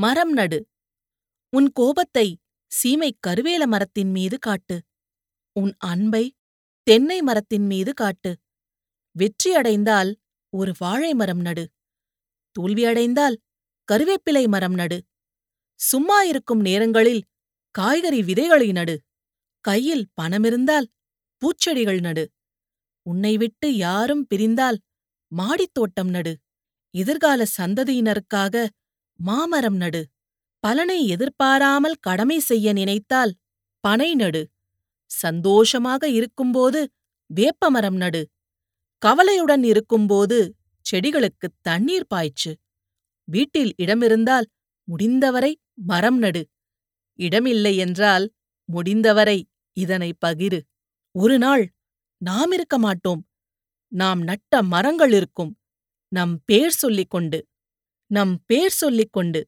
மரம் நடு. உன் கோபத்தை சீமைக் கருவேல மரத்தின் மீது காட்டு. உன் அன்பை தென்னை மரத்தின் மீது காட்டு. வெற்றியடைந்தால் ஒரு வாழை மரம் நடு. தோல்வியடைந்தால் கருவேப்பிலை மரம் நடு. சும்மா இருக்கும் நேரங்களில் காய்கறி விதைகளை நடு. கையில் பணமிருந்தால் பூச்செடிகள் நடு. உன்னை விட்டு யாரும் பிரிந்தால் மாடித் தோட்டம் நடு. எதிர்கால சந்ததியினருக்காக மாமரம் நடு. பலனை எதிர்பாராமல் கடமை செய்ய நினைத்தால் பனை நடு. சந்தோஷமாக இருக்கும்போது வேப்பமரம் நடு. கவலையுடன் இருக்கும்போது செடிகளுக்குத் தண்ணீர் பாய்ச்சு. வீட்டில் இடமிருந்தால் முடிந்தவரை மரம் நடு. இடமில்லை என்றால் முடிந்தவரை இதனை பகிரு. ஒரு நாள் நாம் இருக்க மாட்டோம். நாம் நட்ட மரங்கள் இருக்கும். நம் பேர் சொல்லிக் கொண்டு. நம் பேர் சொல்லிக் கொண்டு